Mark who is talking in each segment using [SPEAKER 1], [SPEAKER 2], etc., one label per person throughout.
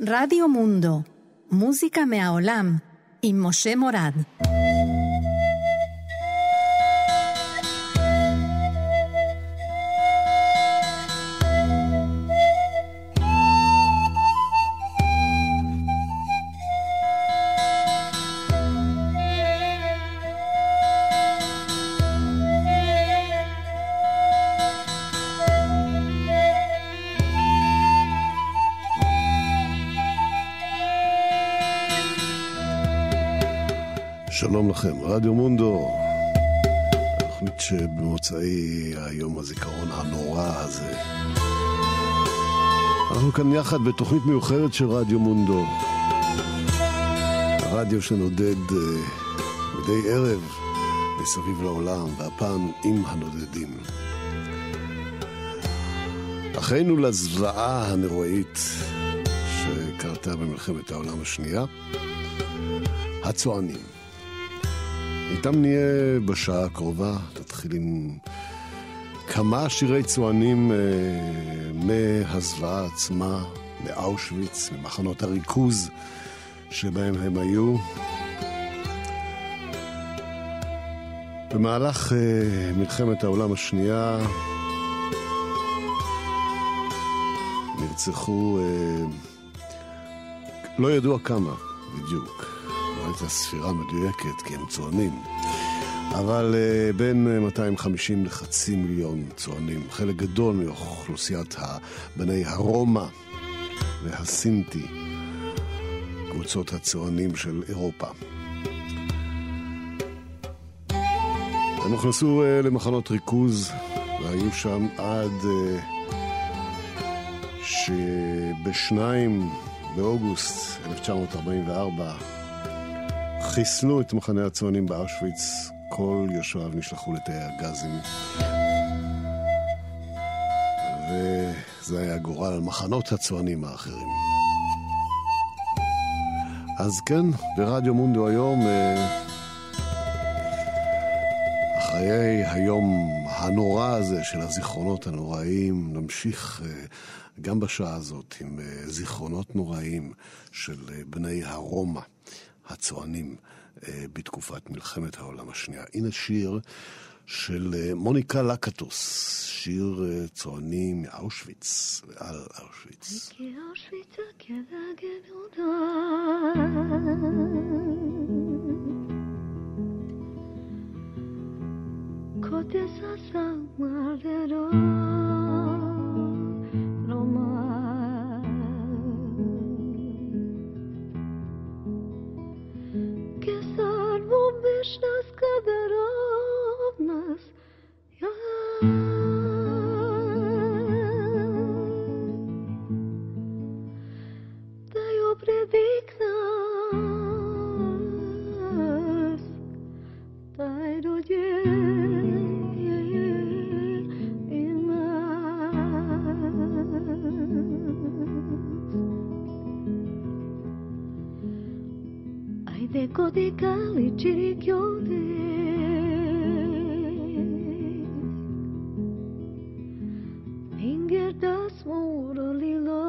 [SPEAKER 1] רדיו מונדו, מוזיקה מהעולם, עם משה מורד.
[SPEAKER 2] רדיו מונדו, תוכנית שבמוצאי היום הזיכרון הנורא הזה. אנחנו כאן יחד בתוכנית מיוחדת של רדיו מונדו. הרדיו שנודד uh, מדי ערב מסביב לעולם, והפעם עם הנודדים. אחינו לזוועה הנוראית שקרתה במלחמת העולם השנייה, הצוענים. איתם נהיה בשעה הקרובה, תתחיל עם כמה שירי צוענים אה, מהזוועה עצמה, מאושוויץ, ממחנות הריכוז שבהם הם היו. במהלך אה, מלחמת העולם השנייה נרצחו, אה, לא ידוע כמה בדיוק. לא הייתה ספירה מדויקת, כי הם צוענים. אבל uh, בין 250 לחצי מיליון צוענים, חלק גדול מאוכלוסיית בני הרומא והסינטי, קבוצות הצוענים של אירופה. הם הוכנסו uh, למחנות ריכוז והיו שם עד שבשניים באוגוסט 1944 חיסלו את מחנה הצוענים באושוויץ, כל יושביו נשלחו לתאי הגזים. וזה היה גורל על מחנות הצוענים האחרים. אז כן, ברדיו מונדו היום, אה, אחרי היום הנורא הזה של הזיכרונות הנוראיים, נמשיך אה, גם בשעה הזאת עם אה, זיכרונות נוראיים של בני הרומא. הצוענים אה, בתקופת מלחמת העולם השנייה. הנה שיר של אה, מוניקה לקטוס, שיר אה, צועני מאושוויץ, ועל אושוויץ.
[SPEAKER 3] Iubești nas kadar avnas ja. Da kodikaliçi göde Inger das muro lilo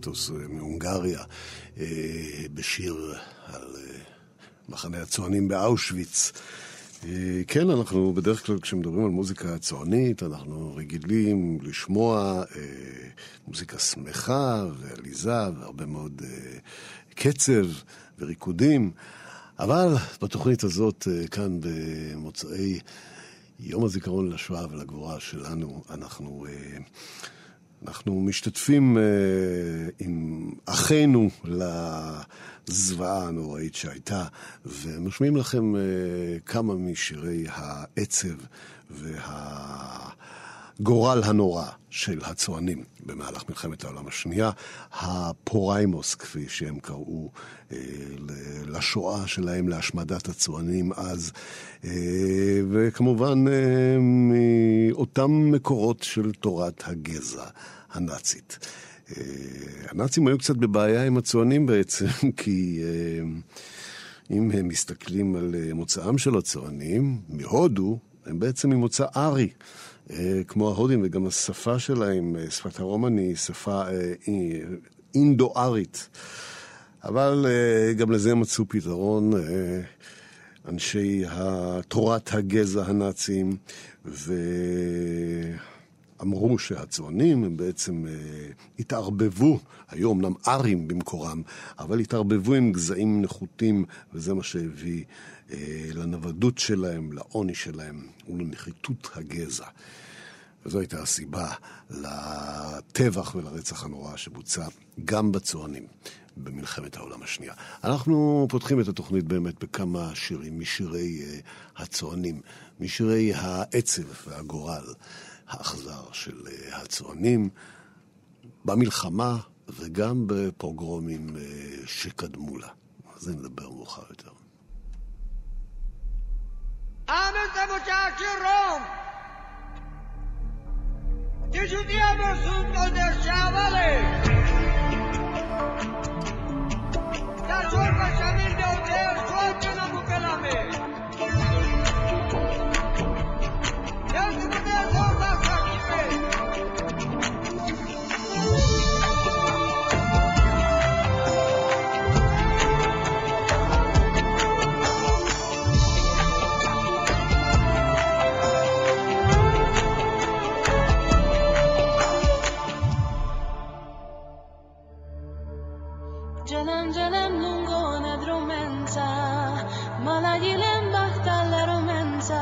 [SPEAKER 2] אלקטוס אה, מהונגריה, אה, בשיר על אה, מחנה הצוענים באושוויץ. כן, אנחנו בדרך כלל כשמדברים על מוזיקה צוענית, אנחנו רגילים לשמוע מוזיקה שמחה ועליזה והרבה מאוד קצב וריקודים, אבל בתוכנית הזאת, כאן במוצאי יום הזיכרון לשואה ולגבורה שלנו, אנחנו... אה, אנחנו משתתפים אה, עם אחינו לזוועה הנוראית שהייתה, ומשמיעים לכם אה, כמה משירי העצב והגורל הנורא של הצוענים במהלך מלחמת העולם השנייה, הפוריימוס, כפי שהם קראו אה, לשואה שלהם, להשמדת הצוענים אז, אה, וכמובן אה, מאותם מקורות של תורת הגזע הנאצית. אה, הנאצים היו קצת בבעיה עם הצוענים בעצם, כי אה, אם הם מסתכלים על אה, מוצאם של הצוענים, מהודו, הם בעצם ממוצא ארי. אה, כמו ההודים, וגם השפה שלהם, אה, שפת הרומן היא שפה אה, אי- אינדו-ארית. אבל גם לזה מצאו פתרון אנשי תורת הגזע הנאצים, ואמרו שהצוענים הם בעצם התערבבו, היו אמנם ארים במקורם, אבל התערבבו עם גזעים נחותים, וזה מה שהביא לנוודות שלהם, לעוני שלהם ולנחיתות הגזע. וזו הייתה הסיבה לטבח ולרצח הנורא שבוצע גם בצוענים במלחמת העולם השנייה. אנחנו פותחים את התוכנית באמת בכמה שירים משירי uh, הצוענים, משירי העצב והגורל האכזר של uh, הצוענים במלחמה וגם בפוגרומים uh, שקדמו לה. על זה נדבר מאוחר יותר.
[SPEAKER 4] Ahmet de mutakir Rom. Discutiamo sul Coderciavale. Da sorba Şamil de odaya sortuna bu kalamı. Yazgı bu da
[SPEAKER 5] Gelen gelen lungone drumența Mă la
[SPEAKER 6] ghilen bahta la rumența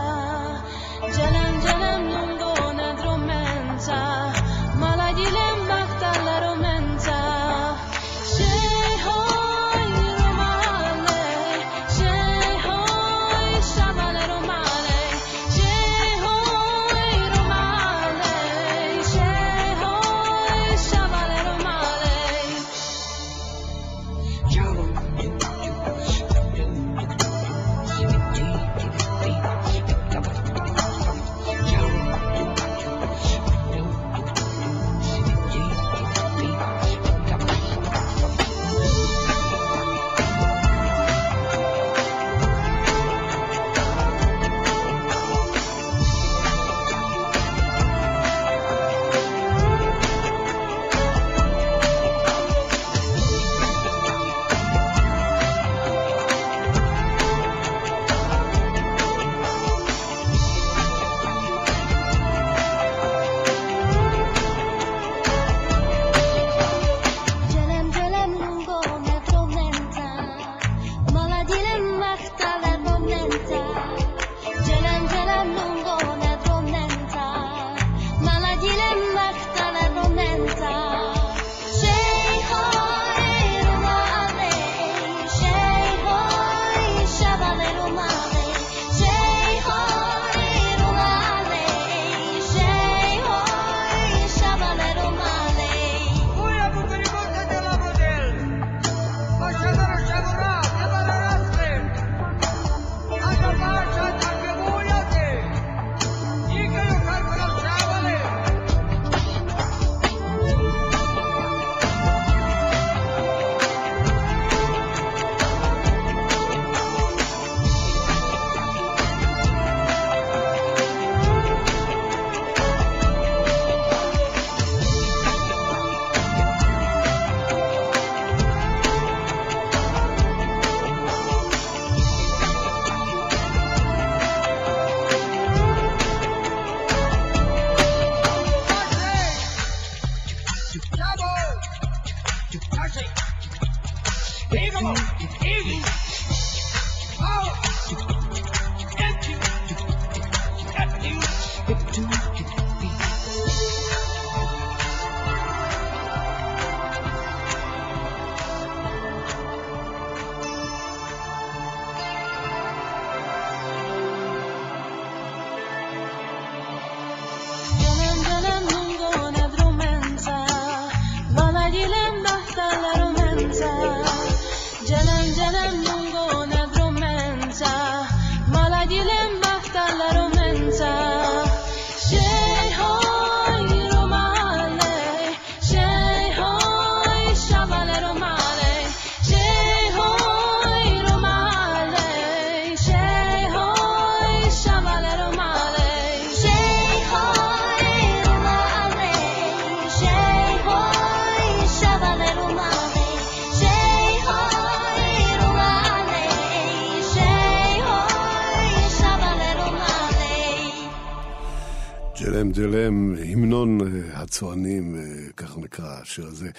[SPEAKER 6] השיר הזה.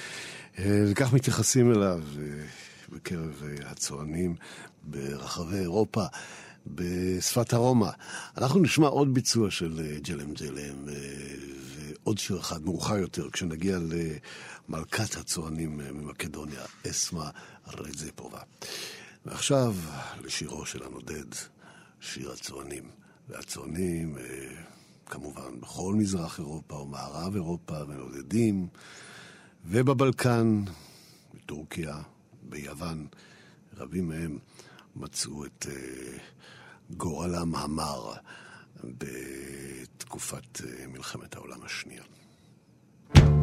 [SPEAKER 6] אה, וכך מתייחסים אליו בקרב הצוענים ברחבי אירופה. בשפת הרומא. אנחנו נשמע עוד ביצוע של ג'לם ג'לם ועוד שיר אחד מאוחר יותר, כשנגיע למלכת הצוענים ממקדוניה, אסמה רזפובה. ועכשיו לשירו של הנודד, שיר הצוענים. והצוענים כמובן בכל מזרח אירופה ומערב אירופה, מנודדים, ובבלקן, בטורקיה, ביוון, רבים מהם מצאו את uh, גורלם המר בתקופת uh, מלחמת העולם השנייה.
[SPEAKER 2] כן,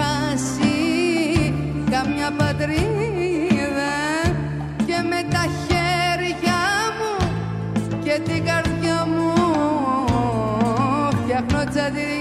[SPEAKER 6] χάσει καμιά πατρίδα και με τα χέρια μου και την καρδιά μου. Φτιάχνω τσαντήρι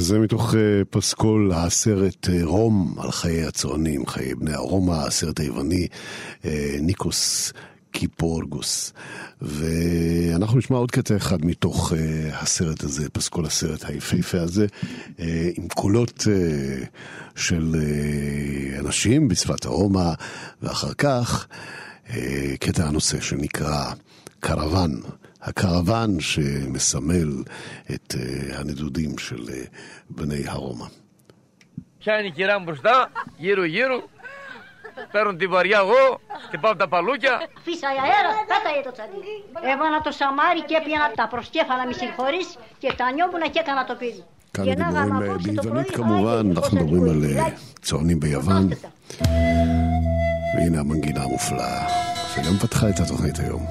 [SPEAKER 2] זה מתוך uh, פסקול הסרט uh, רום על חיי הצוענים, חיי בני הרומא, הסרט היווני, uh, ניקוס קיפורגוס. ואנחנו נשמע עוד קטע אחד מתוך uh, הסרט הזה, פסקול הסרט היפהפה הזה, uh, עם קולות uh, של uh, אנשים בשפת הרומא, ואחר כך uh, קטע הנושא שנקרא קרוון. הקרוון שמסמל את uh, הנדודים של uh, בני הרומא.
[SPEAKER 4] Πιάνει κυρά μου μπροστά, γύρω γύρω. Παίρνουν τη βαριά εγώ, χτυπάω τα παλούκια.
[SPEAKER 5] Φύσα αέρα, πέταγε το τσαντί. Έβανα το σαμάρι και έπιανα τα προσκέφαλα μη συγχωρείς και τα νιώμουνα και έκανα το πίδι.
[SPEAKER 2] כאן דיבורים uh, ביוונית כמובן, אנחנו מדברים על uh, צוענים ביוון. והנה המנגינה המופלאה, שגם פתחה את התוכנית היום.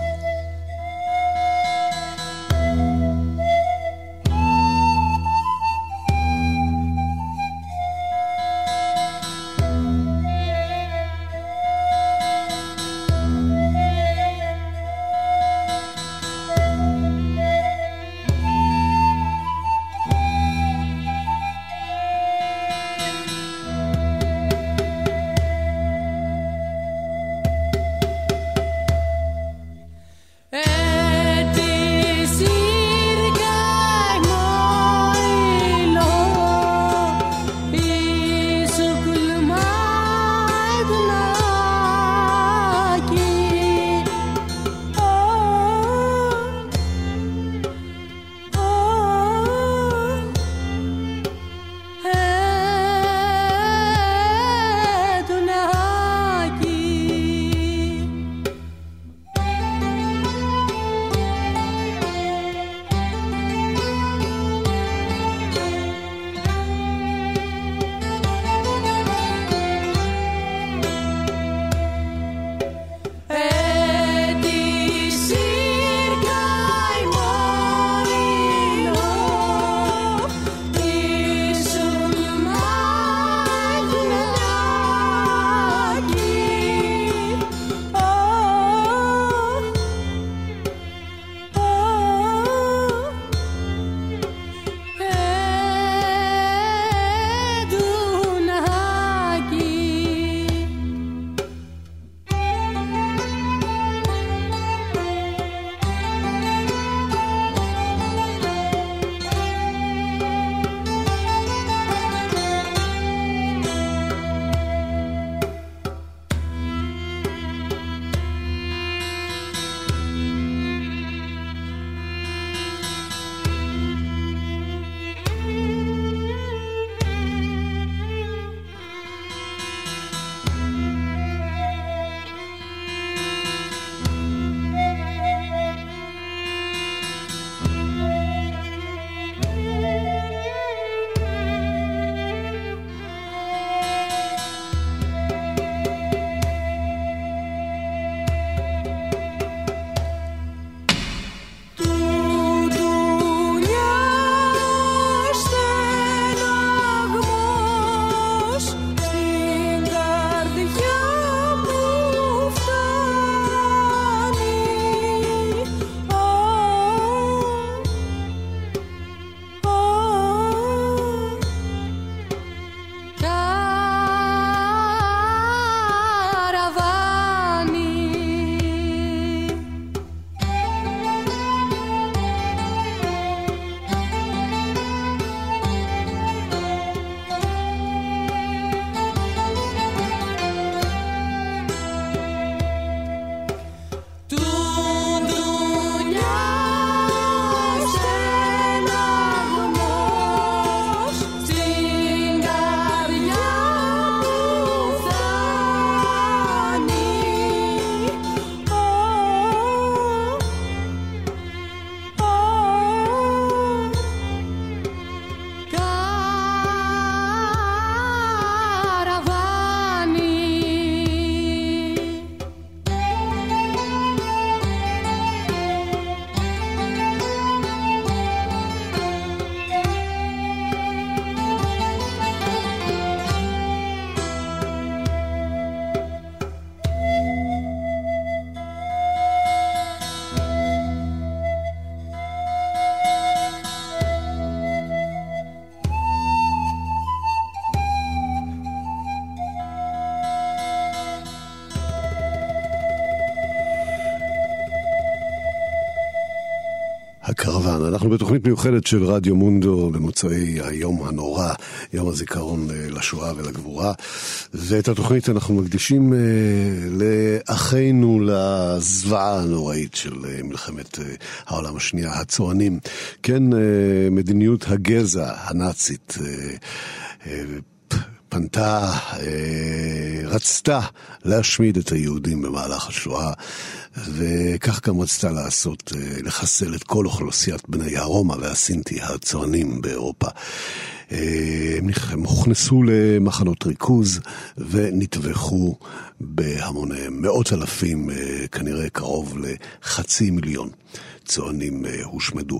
[SPEAKER 2] הקרוון. אנחנו בתוכנית מיוחדת של רדיו מונדו במוצאי היום הנורא, יום הזיכרון אה, לשואה ולגבורה. ואת התוכנית אנחנו מקדישים אה, לאחינו לזוועה הנוראית של אה, מלחמת העולם השנייה, הצוענים. כן, מדיניות הגזע הנאצית. פנתה, רצתה להשמיד את היהודים במהלך השואה, וכך גם רצתה לעשות, אה, לחסל את כל אוכלוסיית בני הרומא והסינטי הצוענים באירופה. אה, הם הוכנסו למחנות ריכוז ונטבחו בהמוניהם. מאות אלפים, אה, כנראה קרוב לחצי מיליון צוענים הושמדו.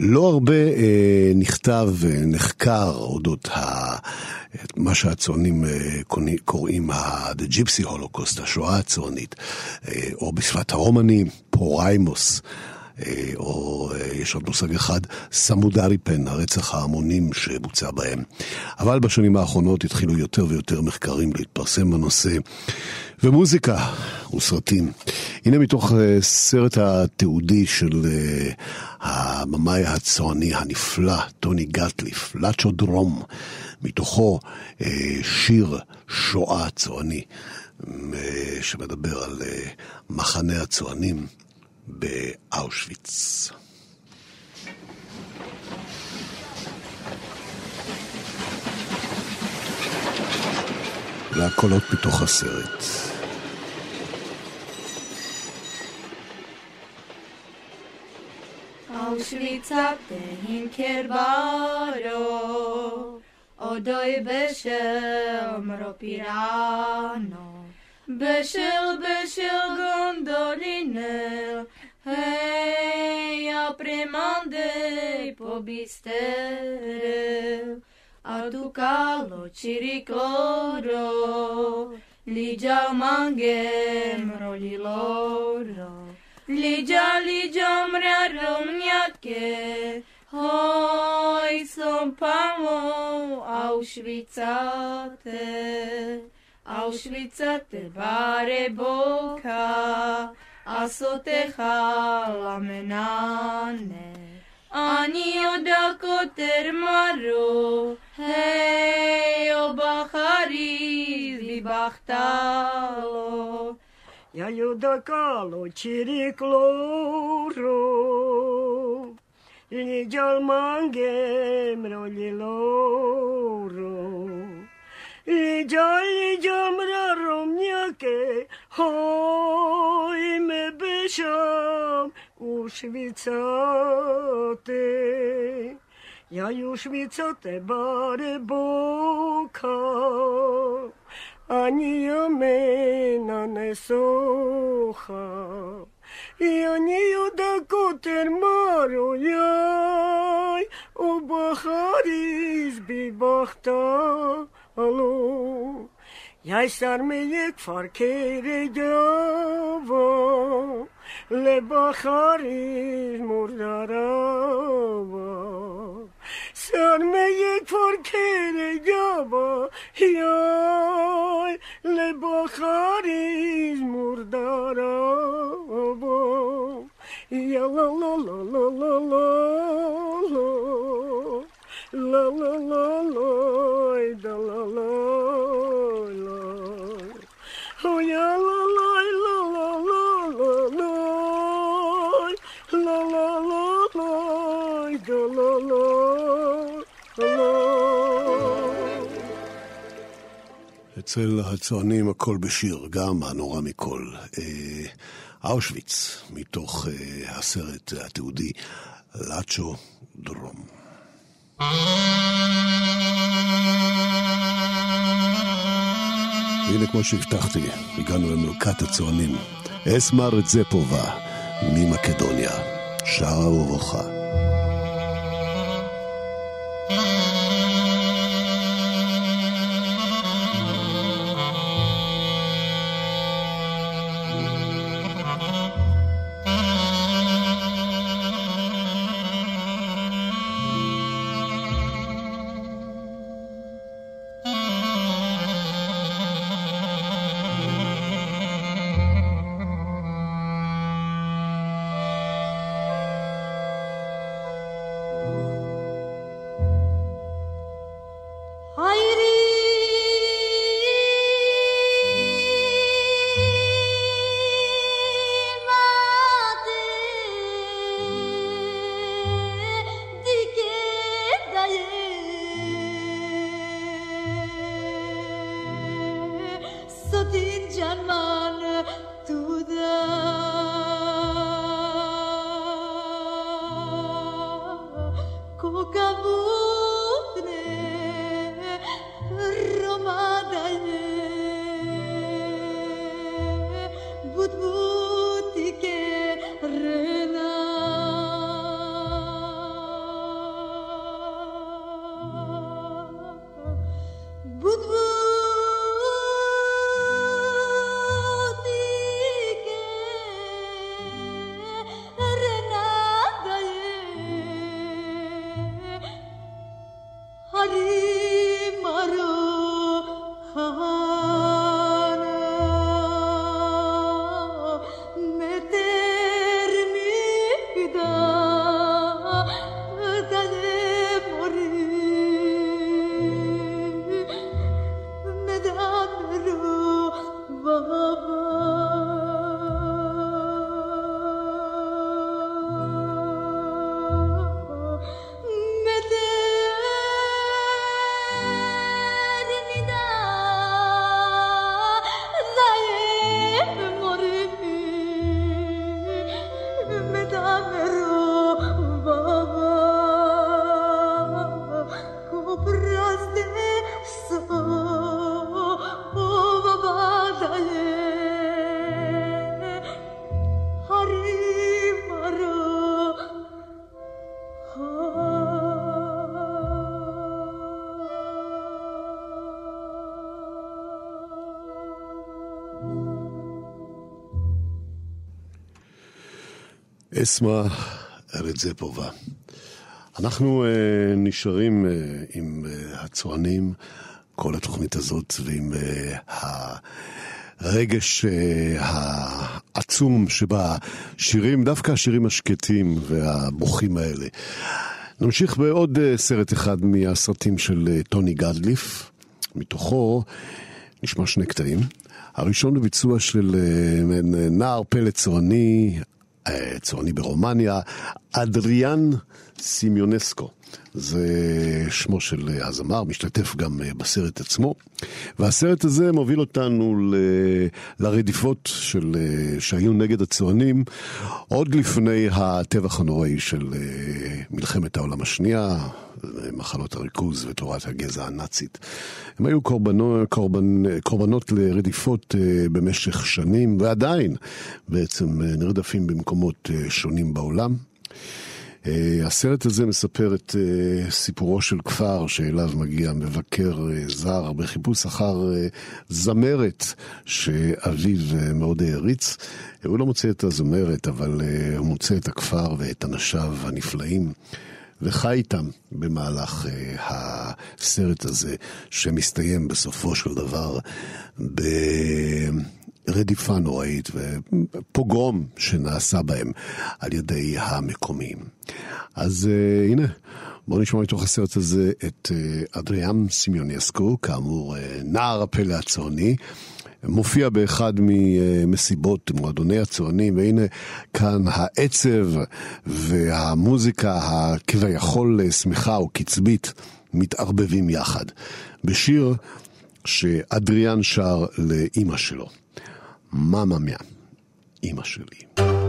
[SPEAKER 2] לא הרבה אה, נכתב ונחקר אודות ה, מה שהצוענים אה, קוראים ה-The Gypsy Holocaust, השואה הצוענית, אה, או בשפת הרומנים, פוריימוס. אה, או אה, יש עוד מושג אחד, סמודריפן, הרצח ההמונים שבוצע בהם. אבל בשנים האחרונות התחילו יותר ויותר מחקרים להתפרסם בנושא, ומוזיקה וסרטים. הנה מתוך אה, סרט התיעודי של הבמאי הצועני הנפלא, טוני גטליף, לאצ'ו דרום, מתוכו שיר שואה צועני. שמדבר על מחנה הצוענים. באושוויץ. והקולות בתוך הסרט.
[SPEAKER 7] Auschwitz'a tehim baro, odoi beszél mropirano, beszél, beszél gondolinel, heia premandei pobisterel, aducalo ciricloro, ligia mangem roliloro. Lidzia, lidzia, mria, rumniatkie, hoj, są pamą, auschwitzate, auschwitzate, bare boka, asote halamenane. Ani odako termaro, hej, obachari, zbibachtalo. Я юдакало чириклору, Или джалмангем ролилору. Или джали джамраром няке, Хой ме бешам у швицате. Я у швицате баре бока, אני יומנה נשוחה יוני דקות אל מרויי ובחריז ביבחתה алу яй сармеек фаркере даво лебахари мурдараво сармеек фаркере даво ё bakar iz murdara bu. Ya la la la la la la.
[SPEAKER 2] אצל הצוענים הכל בשיר, גם הנורא מכל. אושוויץ, מתוך הסרט התיעודי לאצ'ו דרום. והנה כמו שהבטחתי, הגענו למלכת הצוענים. אסמר זפובה ממקדוניה, שרה ובוכה. Gabu אסמה ארדזפובה. אנחנו uh, נשארים uh, עם uh, הצוענים, כל התוכנית הזאת, ועם uh, הרגש uh, העצום שבשירים, דווקא השירים השקטים והבוכים האלה. נמשיך בעוד uh, סרט אחד מהסרטים של uh, טוני גדליף, מתוכו נשמע שני קטעים. הראשון בביצוע של uh, נער פלט צועני, צועני ברומניה, אדריאן סימיונסקו. זה שמו של הזמר, משתתף גם בסרט עצמו. והסרט הזה מוביל אותנו ל... לרדיפות של... שהיו נגד הצוענים עוד לפני הטבח הנוראי של מלחמת העולם השנייה, מחנות הריכוז ותורת הגזע הנאצית. הם היו קורבנו, קורבן, קורבנות לרדיפות במשך שנים, ועדיין בעצם נרדפים במקומות שונים בעולם. Uh, הסרט הזה מספר את uh, סיפורו של כפר שאליו מגיע מבקר uh, זר בחיפוש אחר זמרת שאביו מאוד העריץ. הוא לא מוצא את הזמרת, אבל הוא מוצא את הכפר ואת אנשיו הנפלאים. וחי איתם במהלך uh, הסרט הזה, שמסתיים בסופו של דבר ב... רדיפה נוראית ופוגרום שנעשה בהם על ידי המקומיים. אז uh, הנה, בואו נשמע מתוך הסרט הזה את uh, אדריאם סימיונסקו, כאמור uh, נער הפלא הצועני. מופיע באחד ממסיבות מועדוני הצוענים, והנה כאן העצב והמוזיקה הכביכול שמחה או קצבית מתערבבים יחד. בשיר שאדריאן שר לאימא שלו. מאמא מיה, אימא שלי.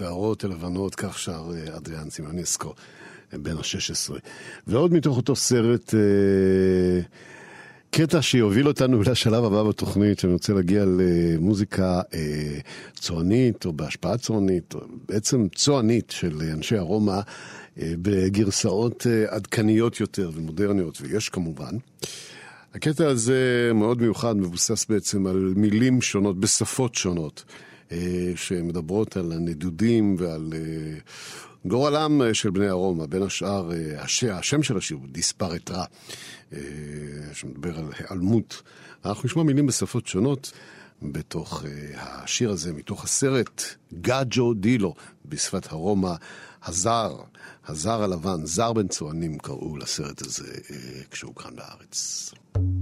[SPEAKER 8] השערות הלבנות, כך שר אה, אדריאן סימניסקו, אה, בן ה-16. ועוד מתוך אותו סרט, אה, קטע שיוביל אותנו לשלב הבא בתוכנית, שאני רוצה להגיע למוזיקה צוענית, או בהשפעה צוענית, או בעצם צוענית של אנשי הרומא, בגרסאות עדכניות יותר ומודרניות, ויש כמובן. הקטע הזה מאוד מיוחד, מבוסס בעצם על מילים שונות, בשפות שונות. אה, שמדברות על הנדודים ועל אה, גורלם אה, של בני ארומה, בין השאר, הש... השם של השיר הוא דיספרטרה, שמדבר על היעלמות. אנחנו נשמע מילים בשפות שונות בתוך השיר הזה, מתוך הסרט גאג'ו דילו, בשפת ארומה, הזר, הזר הלבן, זר בן צוענים קראו לסרט הזה כשהוא כאן בארץ.
[SPEAKER 9] thank
[SPEAKER 8] you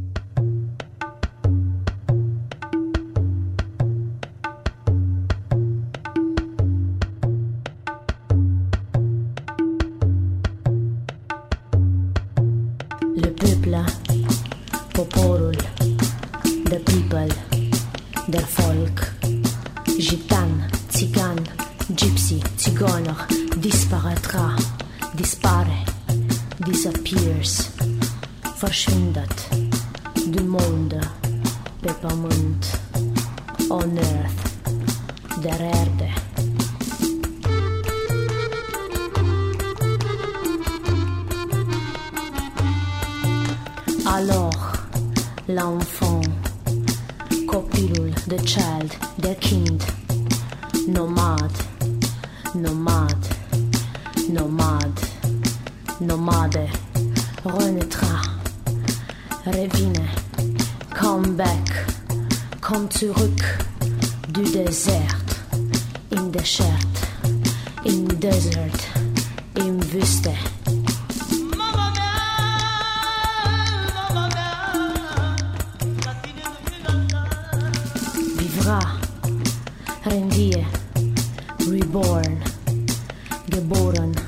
[SPEAKER 8] Boran.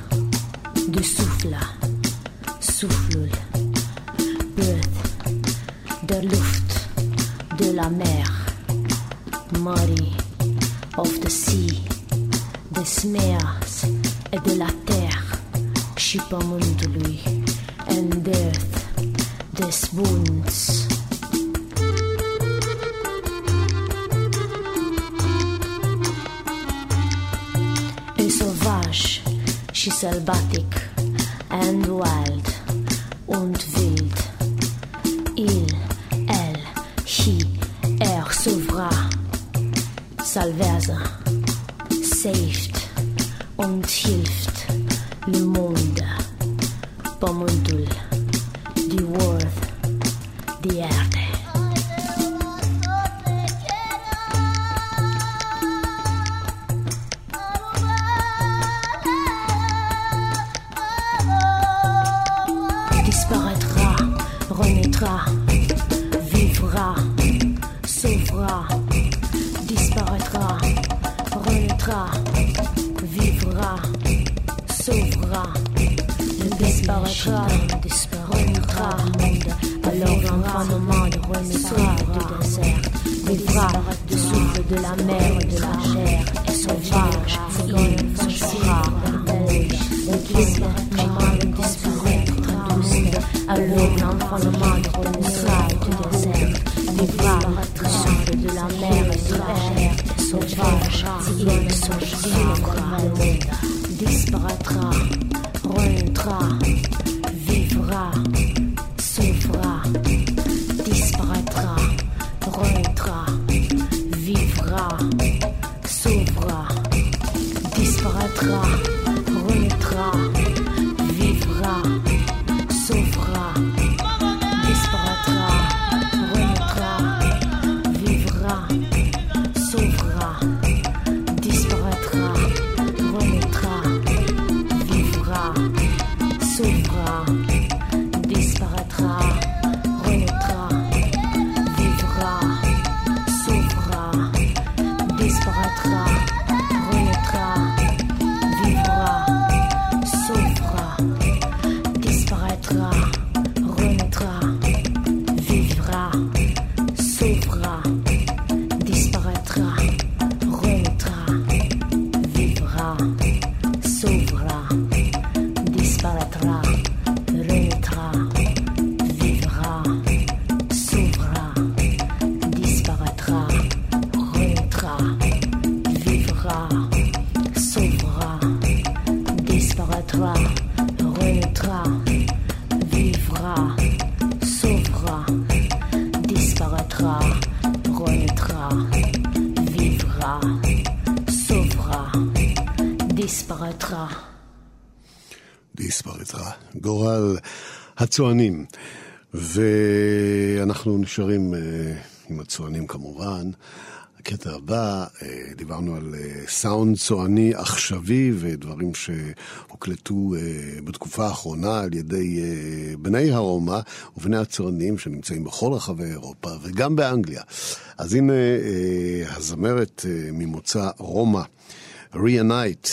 [SPEAKER 8] הצוענים. ואנחנו נשארים אה, עם הצוענים כמובן. הקטע הבא, אה, דיברנו על אה, סאונד צועני עכשווי ודברים שהוקלטו בתקופה האחרונה על ידי בני הרומא ובני הצוענים שנמצאים בכל רחבי אירופה וגם באנגליה. אז הנה הזמרת ממוצא רומא, ריה נייט,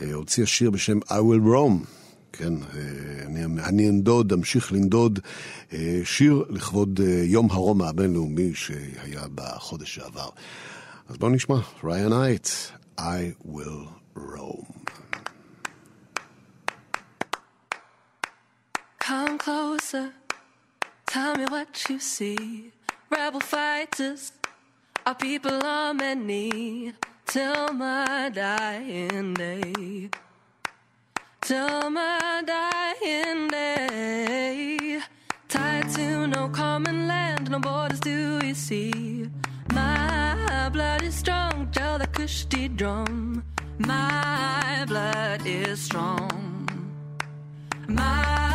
[SPEAKER 8] אה, הוציאה שיר בשם I will roam. כן, אה, אני, אני אנדוד, אמשיך לנדוד אה, שיר לכבוד אה, יום הרומא הבינלאומי שהיה בחודש שעבר. אז בואו נשמע, ריין נייט, I will roam.
[SPEAKER 10] Come closer, tell me what you see. Rebel fighters, our people are many. Till my dying day. Till my dying day. Tied to no common land, no borders do we see. My blood is strong, tell the Kushti drum. My blood is strong. My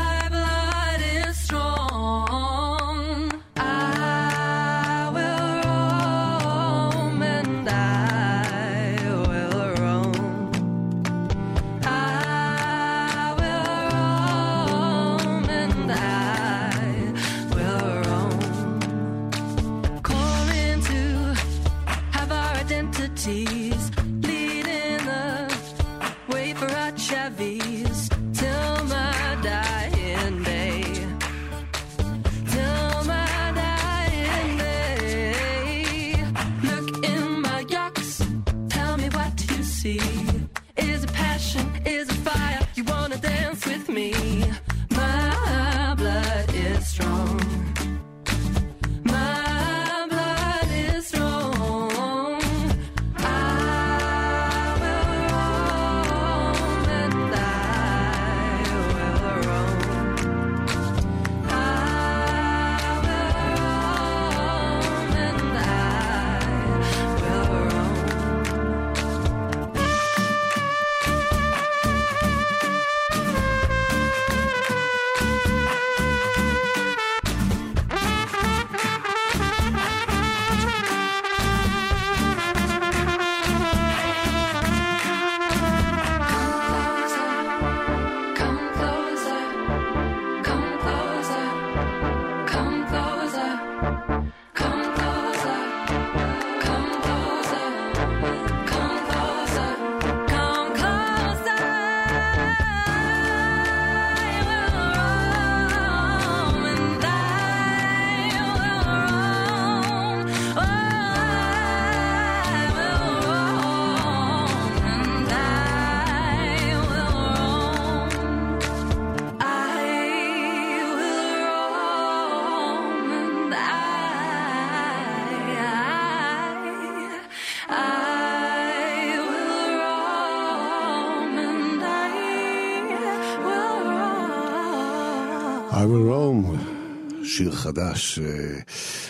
[SPEAKER 2] שיר חדש אה,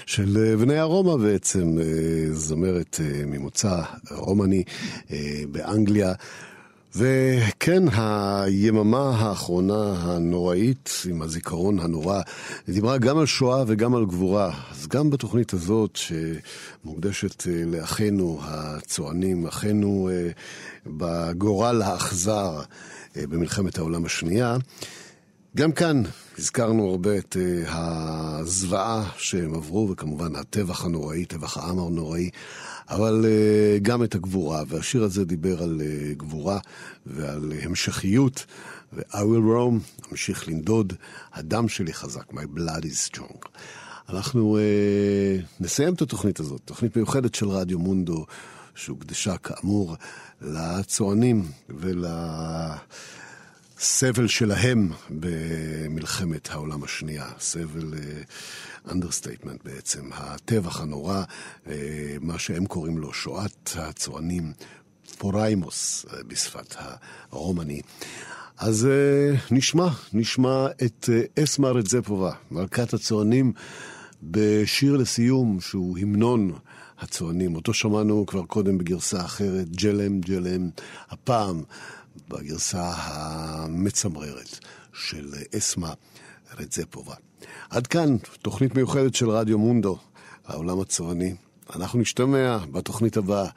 [SPEAKER 2] של אה, בני הרומא בעצם, אה, זמרת ממוצא רומני באנגליה. וכן, היממה האחרונה הנוראית, עם הזיכרון הנורא, דיברה גם על שואה וגם על גבורה. אז גם בתוכנית הזאת, שמוקדשת לאחינו הצוענים, אחינו בגורל האכזר במלחמת העולם השנייה, גם כאן הזכרנו הרבה את uh, הזוועה שהם עברו, וכמובן הטבח הנוראי, טבח העם הנוראי, אבל uh, גם את הגבורה. והשיר הזה דיבר על uh, גבורה ועל המשכיות, ו-I will roam, אמשיך לנדוד, הדם שלי חזק, my blood is strong. אנחנו uh, נסיים את התוכנית הזאת, תוכנית מיוחדת של רדיו מונדו, שהוקדשה כאמור לצוענים ול... הסבל שלהם במלחמת העולם השנייה, סבל understatement אה, בעצם, הטבח הנורא, אה, מה שהם קוראים לו שואת הצוענים, פוריימוס אה, בשפת הרומני. אז אה, נשמע, נשמע את אה, אסמה רדז'פובה, מלכת הצוענים, בשיר לסיום שהוא המנון הצוענים. אותו שמענו כבר קודם בגרסה אחרת, ג'לם ג'לם. הפעם בגרסה המצמררת של אסמה רדזפובה. עד כאן תוכנית מיוחדת של רדיו מונדו, העולם הצועני. אנחנו נשתמע בתוכנית הבאה.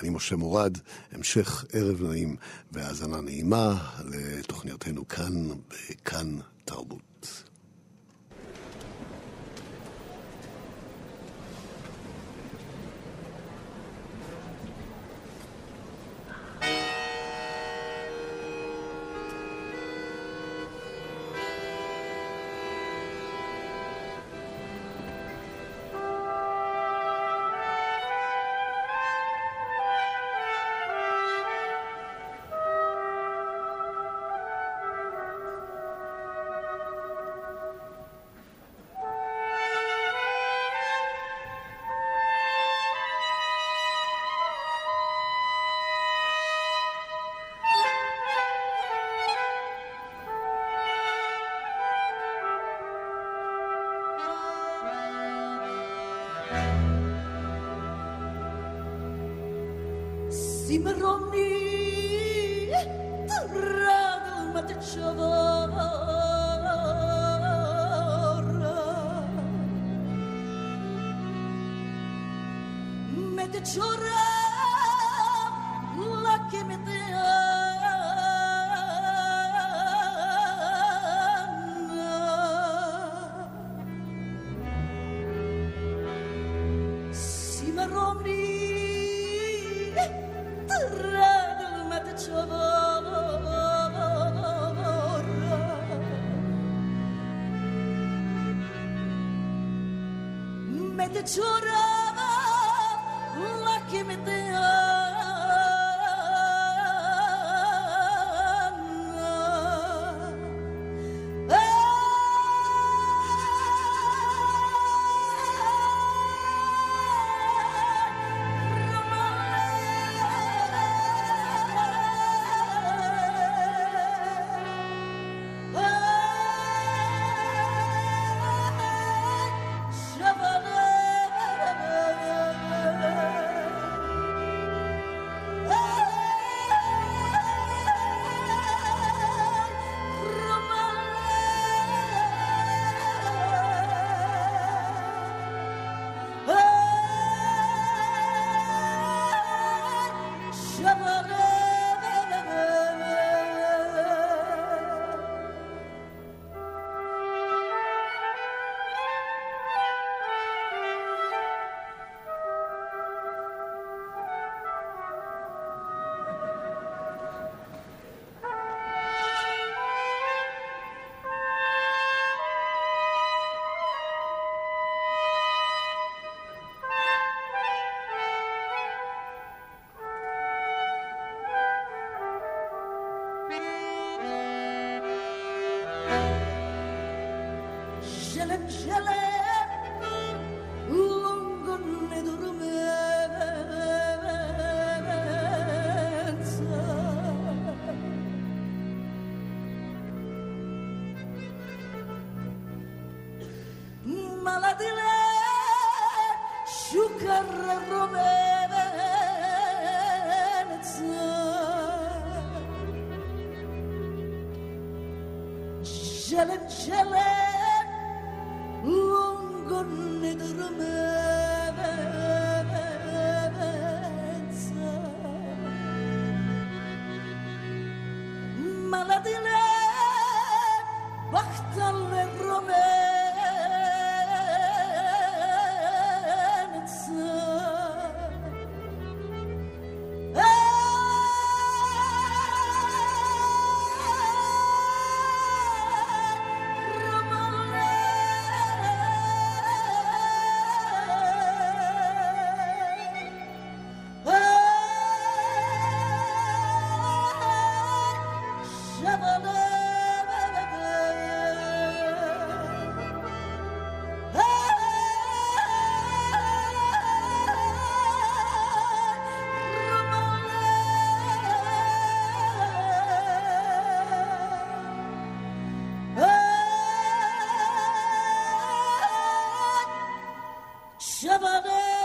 [SPEAKER 2] אני משה מורד, המשך ערב נעים והאזנה נעימה לתוכניותינו כאן, בכאן תרבות.
[SPEAKER 11] Zimmeroni, Torrado, Matechora. Matechora. llorar. Je
[SPEAKER 1] רדיו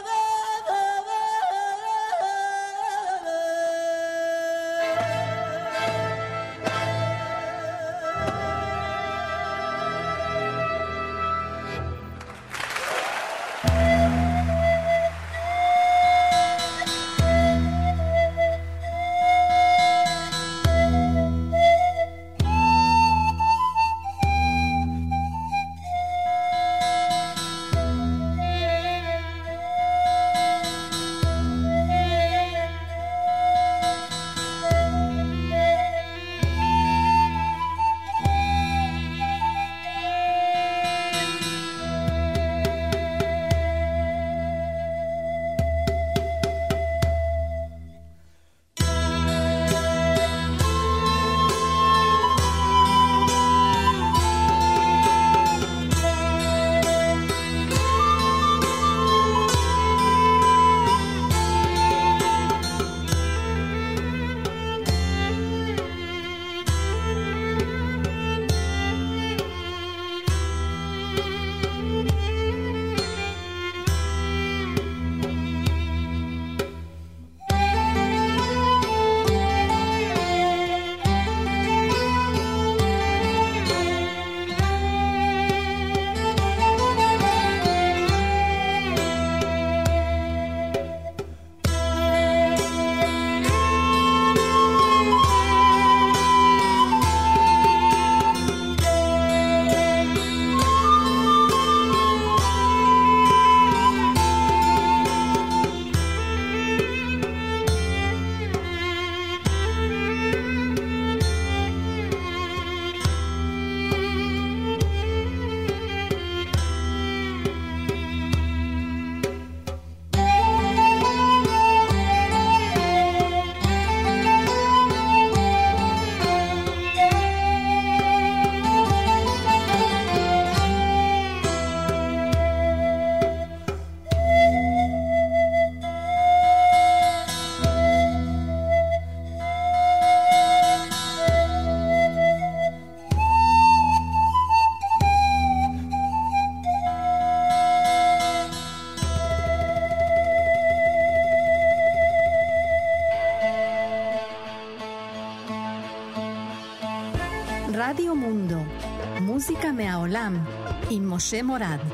[SPEAKER 1] מונדו, מוזיקה